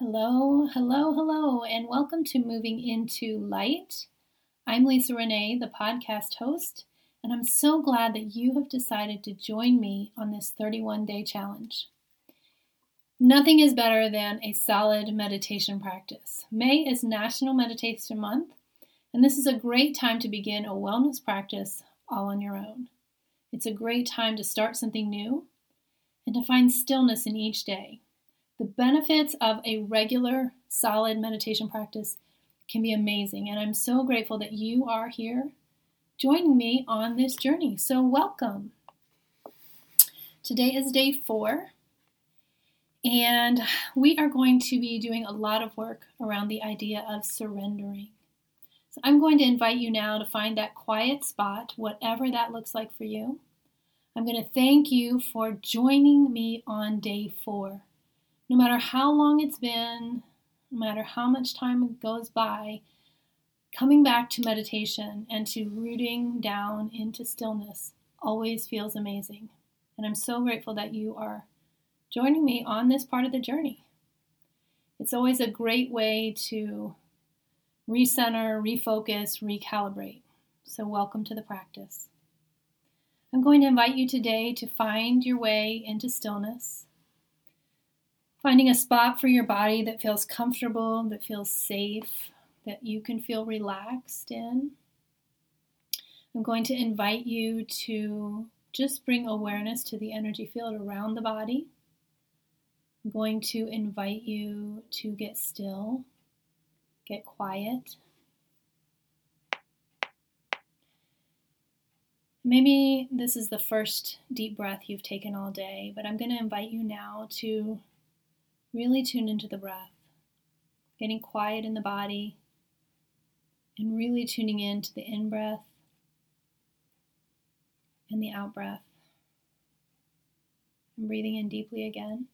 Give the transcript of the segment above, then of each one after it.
Hello, hello, hello, and welcome to Moving into Light. I'm Lisa Renee, the podcast host, and I'm so glad that you have decided to join me on this 31 day challenge. Nothing is better than a solid meditation practice. May is National Meditation Month, and this is a great time to begin a wellness practice all on your own. It's a great time to start something new and to find stillness in each day. The benefits of a regular, solid meditation practice can be amazing, and I'm so grateful that you are here joining me on this journey. So, welcome. Today is day four, and we are going to be doing a lot of work around the idea of surrendering. So, I'm going to invite you now to find that quiet spot, whatever that looks like for you. I'm going to thank you for joining me on day four no matter how long it's been, no matter how much time goes by, coming back to meditation and to rooting down into stillness always feels amazing. And I'm so grateful that you are joining me on this part of the journey. It's always a great way to recenter, refocus, recalibrate. So, welcome to the practice. I'm going to invite you today to find your way into stillness Finding a spot for your body that feels comfortable, that feels safe, that you can feel relaxed in. I'm going to invite you to just bring awareness to the energy field around the body. I'm going to invite you to get still, get quiet. Maybe this is the first deep breath you've taken all day, but I'm going to invite you now to Really tune into the breath, getting quiet in the body, and really tuning in to the in breath and the out breath. And breathing in deeply again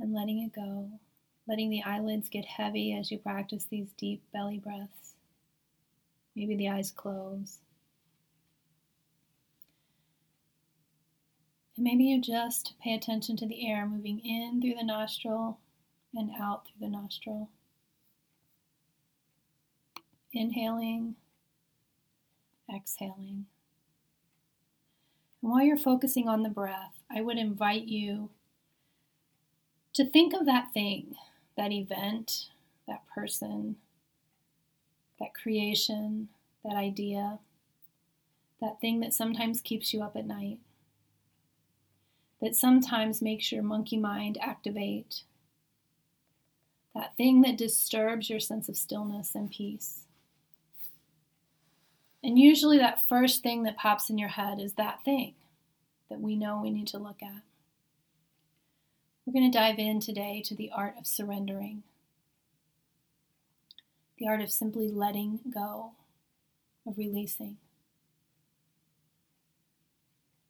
and letting it go, letting the eyelids get heavy as you practice these deep belly breaths. Maybe the eyes close. And maybe you just pay attention to the air moving in through the nostril and out through the nostril. Inhaling, exhaling. And while you're focusing on the breath, I would invite you to think of that thing, that event, that person, that creation, that idea, that thing that sometimes keeps you up at night that sometimes makes your monkey mind activate. That thing that disturbs your sense of stillness and peace. And usually, that first thing that pops in your head is that thing that we know we need to look at. We're going to dive in today to the art of surrendering, the art of simply letting go, of releasing.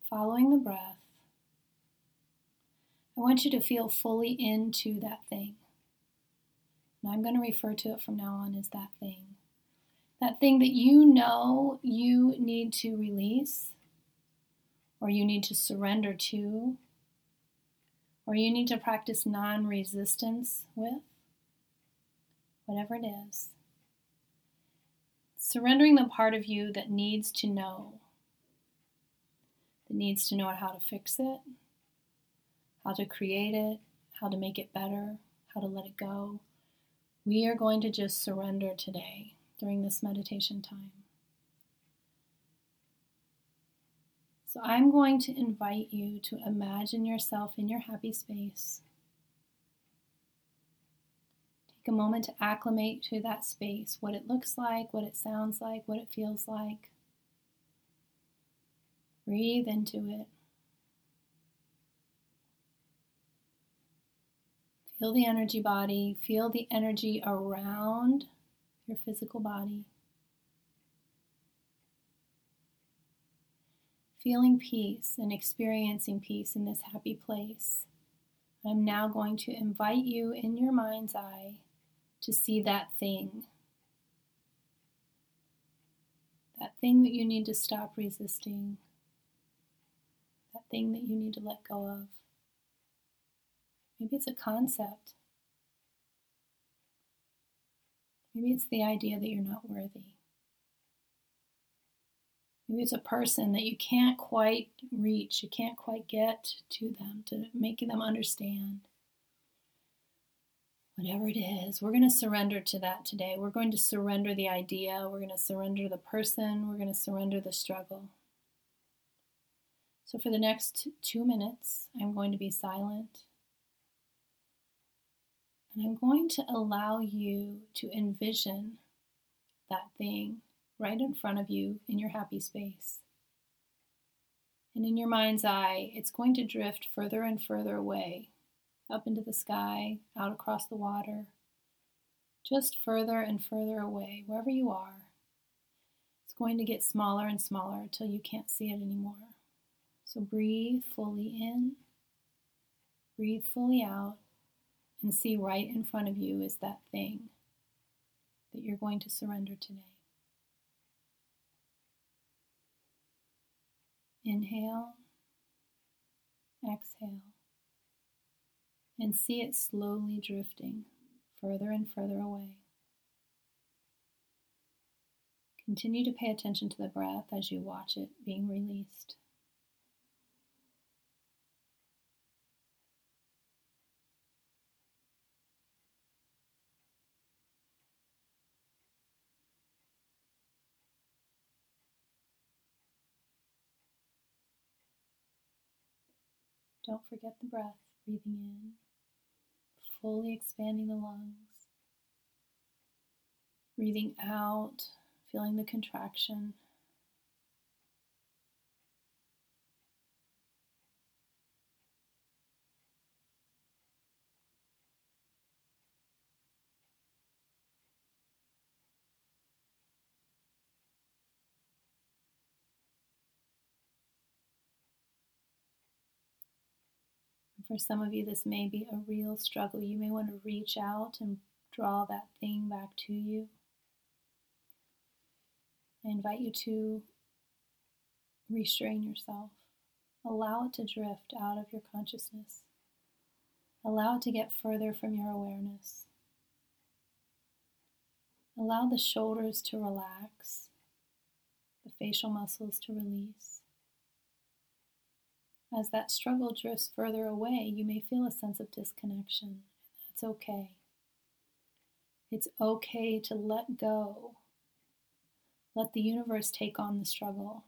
Following the breath I want you to feel fully into that thing. And I'm going to refer to it from now on as that thing. That thing that you know you need to release, or you need to surrender to, or you need to practice non resistance with, whatever it is. Surrendering the part of you that needs to know, that needs to know how to fix it, how to create it, how to make it better, how to let it go. We are going to just surrender today during this meditation time. So I'm going to invite you to imagine yourself in your happy space. Take a moment to acclimate to that space, what it looks like, what it sounds like, what it feels like. Breathe into it. Feel the energy body, feel the energy around your physical body. Feeling peace and experiencing peace in this happy place. I'm now going to invite you in your mind's eye to see that thing. That thing that you need to stop resisting. That thing that you need to let go of. Maybe it's a concept. Maybe it's the idea that you're not worthy. Maybe it's a person that you can't quite reach, you can't quite get to them to make them understand. Whatever it is, we're going to surrender to that today. We're going to surrender the idea, we're going to surrender the person, we're going to surrender the struggle. So, for the next two minutes, I'm going to be silent. And I'm going to allow you to envision that thing right in front of you in your happy space. And in your mind's eye, it's going to drift further and further away, up into the sky, out across the water, just further and further away, wherever you are. It's going to get smaller and smaller until you can't see it anymore. So breathe fully in, breathe fully out, and see right in front of you is that thing that you're going to surrender today. Inhale, exhale, and see it slowly drifting further and further away. Continue to pay attention to the breath as you watch it being released. Don't forget the breath, breathing in, fully expanding the lungs. Breathing out, feeling the contraction. For some of you, this may be a real struggle. You may want to reach out and draw that thing back to you. I invite you to restrain yourself. Allow it to drift out of your consciousness. Allow it to get further from your awareness. Allow the shoulders to relax, the facial muscles to release. As that struggle drifts further away, you may feel a sense of disconnection. That's okay. It's okay to let go. Let the universe take on the struggle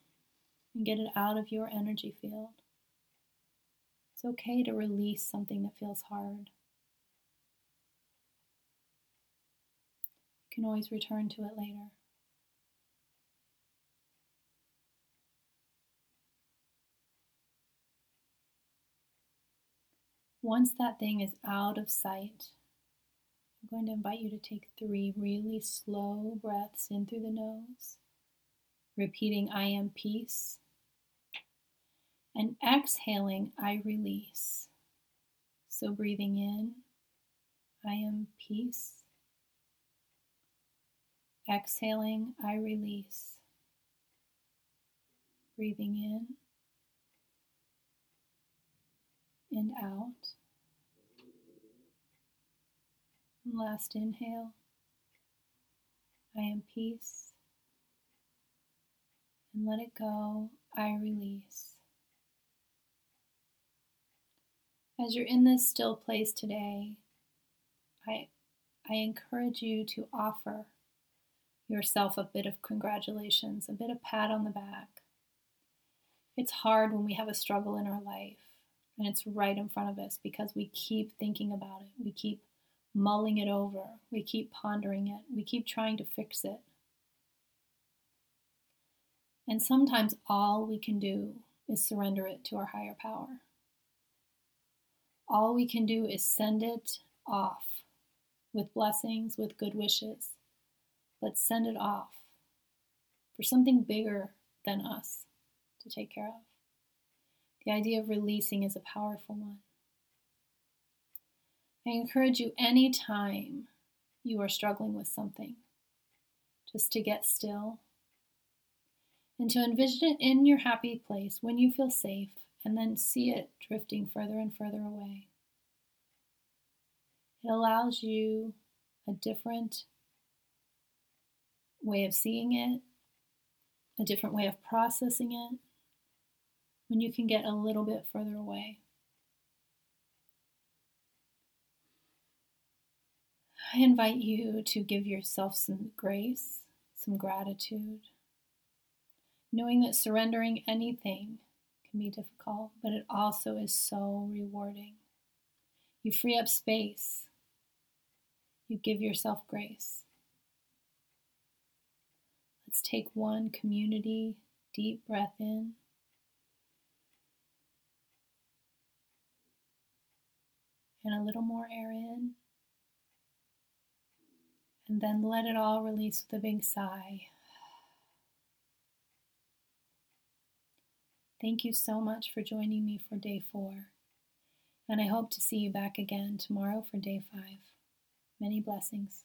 and get it out of your energy field. It's okay to release something that feels hard. You can always return to it later. Once that thing is out of sight, I'm going to invite you to take three really slow breaths in through the nose, repeating, I am peace, and exhaling, I release. So breathing in, I am peace. Exhaling, I release. Breathing in and out. And last inhale. I am peace. And let it go. I release. As you're in this still place today, I, I encourage you to offer yourself a bit of congratulations, a bit of pat on the back. It's hard when we have a struggle in our life and it's right in front of us because we keep thinking about it. We keep mulling it over. We keep pondering it. We keep trying to fix it. And sometimes all we can do is surrender it to our higher power. All we can do is send it off with blessings, with good wishes, but send it off for something bigger than us to take care of. The idea of releasing is a powerful one. I encourage you anytime you are struggling with something, just to get still and to envision it in your happy place when you feel safe and then see it drifting further and further away. It allows you a different way of seeing it, a different way of processing it, when you can get a little bit further away. I invite you to give yourself some grace, some gratitude, knowing that surrendering anything can be difficult, but it also is so rewarding. You free up space, you give yourself grace. Let's take one community deep breath in. And a little more air in. And then let it all release with a big sigh. Thank you so much for joining me for day four. And I hope to see you back again tomorrow for day five. Many blessings.